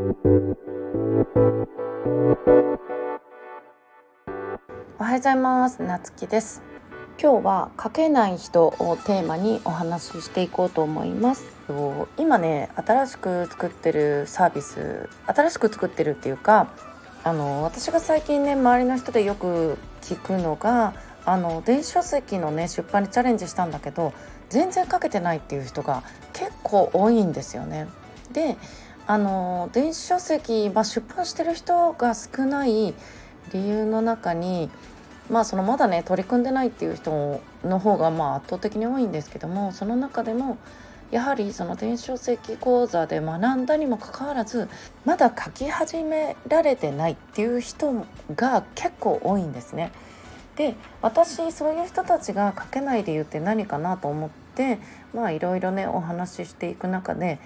おはようございます。なつきです。今日は書けない人をテーマにお話ししていこうと思います。今ね新しく作ってるサービス新しく作ってるっていうかあの私が最近ね周りの人でよく聞くのがあの電子書籍のね出版にチャレンジしたんだけど全然書けてないっていう人が結構多いんですよね。であの電子書籍、まあ、出版してる人が少ない理由の中にまあそのまだね取り組んでないっていう人の方がまあ圧倒的に多いんですけどもその中でもやはりその電子書籍講座で学んだにもかかわらずまだ書き始められてないっていう人が結構多いんですね。で私そういう人たちが書けない理由って何かなと思ってまあいろいろねお話ししていく中で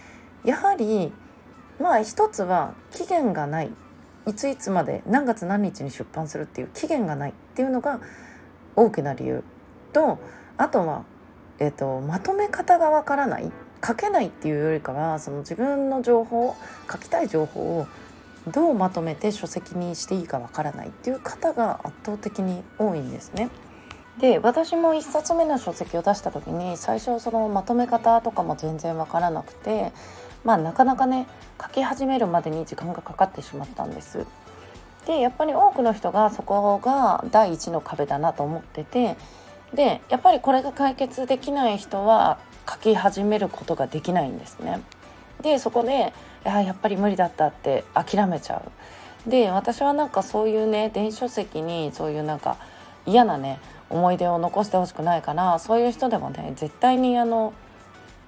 やはりまあ一つは期限がないいついつまで何月何日に出版するっていう期限がないっていうのが大きな理由とあとは、えーと、まとめ方がわからない書けないっていうよりかはその自分の情報書きたい情報をどうまとめて書籍にしていいかわからないっていう方が圧倒的に多いんですね。で私も1冊目の書籍を出した時に最初そのまとめ方とかも全然わからなくてまあなかなかね書き始めるまでに時間がかかってしまったんです。でやっぱり多くの人がそこが第一の壁だなと思っててでやっぱりこれが解決できない人は書き始めることができないんですね。でそこでややっぱり無理だったって諦めちゃう。で私はなんかそういうね電子書籍にそういうなんか嫌なね思い出を残してほしくないからそういう人でもね絶対にあの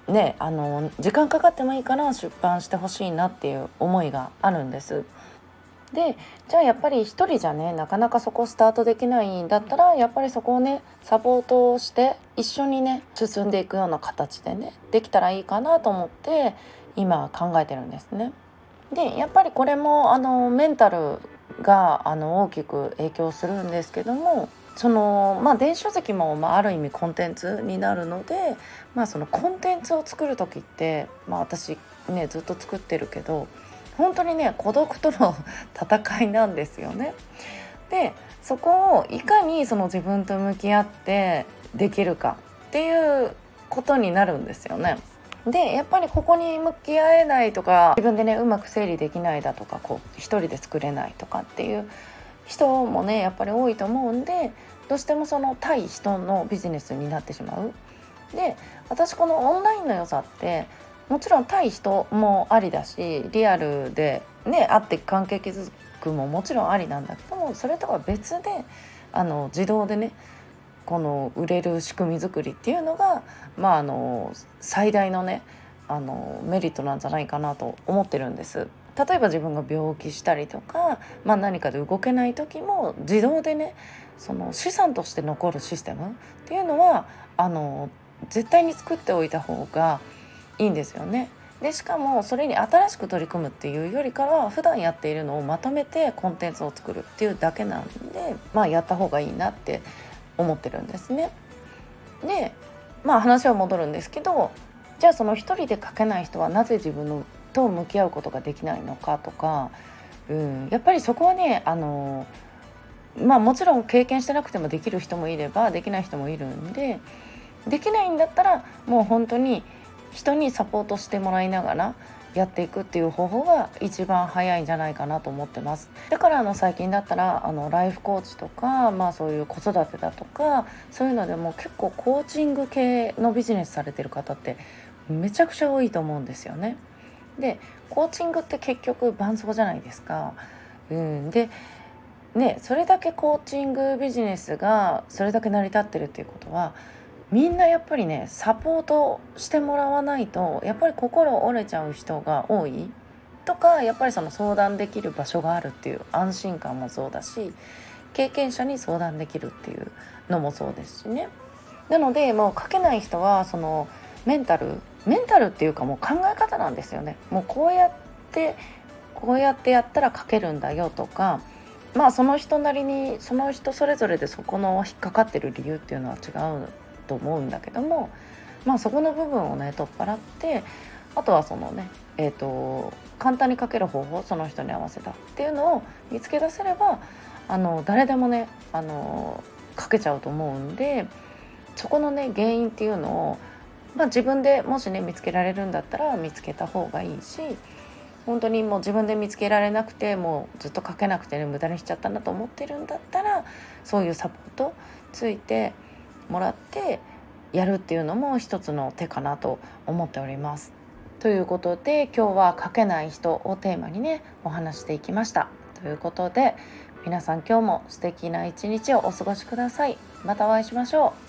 ねあの時間かかってもいいから出版してほしいなっていう思いがあるんです。でじゃあやっぱり一人じゃねなかなかそこスタートできないんだったらやっぱりそこをねサポートをして一緒にね進んでいくような形でねできたらいいかなと思って今考えてるんですね。でやっぱりこれもあのメンタルがあの大きく影響するんですけどもそのまあ電子書籍も、まあ、ある意味コンテンツになるので、まあ、そのコンテンツを作る時って、まあ、私ねずっと作ってるけど本当にね孤独との戦いなんですよね。でそこをいかにその自分と向き合ってできるかっていうことになるんですよね。でやっぱりここに向き合えないとか自分でねうまく整理できないだとかこう一人で作れないとかっていう人もねやっぱり多いと思うんでどうしてもその対人のビジネスになってしまう。で私このオンラインの良さってもちろん対人もありだしリアルでね会って関係築くももちろんありなんだけどもそれとは別であの自動でねこの売れる仕組み作りっていうのが、まあ、あの最大のねあのメリットなんじゃないかなと思ってるんです。例えば自分が病気したりとか、まあ、何かで動けない時も自動でねその資産として残るシステムっていうのはあの絶対に作っておいた方がいいんですよね。でしかもそれに新しく取り組むっていうよりかは普段やっているのをまとめてコンテンツを作るっていうだけなんでまあやった方がいいなって思ってるんですね。でまあ話は戻るんですけどじゃあその一人で書けない人はなぜ自分のと向き合うことができないのかとか、うん、やっぱりそこはねあのまあもちろん経験してなくてもできる人もいればできない人もいるんでできないんだったらもう本当に人にサポートしてもらいながらやっていくっていう方法が一番早いんじゃないかなと思ってますだからあの最近だったらあのライフコーチとか、まあ、そういう子育てだとかそういうのでも結構コーチング系のビジネスされてる方ってめちゃくちゃ多いと思うんですよね。でコーチングって結局伴奏じゃないですか。うん、でねそれだけコーチングビジネスがそれだけ成り立ってるっていうことはみんなやっぱりねサポートしてもらわないとやっぱり心折れちゃう人が多いとかやっぱりその相談できる場所があるっていう安心感もそうだし経験者に相談できるっていうのもそうですしね。なのでもう書けない人はそのメンタルメンタルっていうかもう考え方なんですよね。もうこうやってこうやってやったら書けるんだよとかまあその人なりにその人それぞれでそこの引っかかってる理由っていうのは違うと思うんだけども、まあ、そこの部分をね取っ払ってあとはそのねえーと、簡単に書ける方法その人に合わせたっていうのを見つけ出せればあの誰でもねあの書けちゃうと思うんでそこのね原因っていうのを、まあ、自分でもしね見つけられるんだったら見つけた方がいいし本当にもう自分で見つけられなくてもうずっと書けなくてね無駄にしちゃったなと思ってるんだったらそういうサポートついてもらってやるっていうのも一つの手かなと思っております。ということで今日は書けない人をテーマにねお話していきました。ということで皆さん今日も素敵な一日をお過ごしください。またお会いしましょう。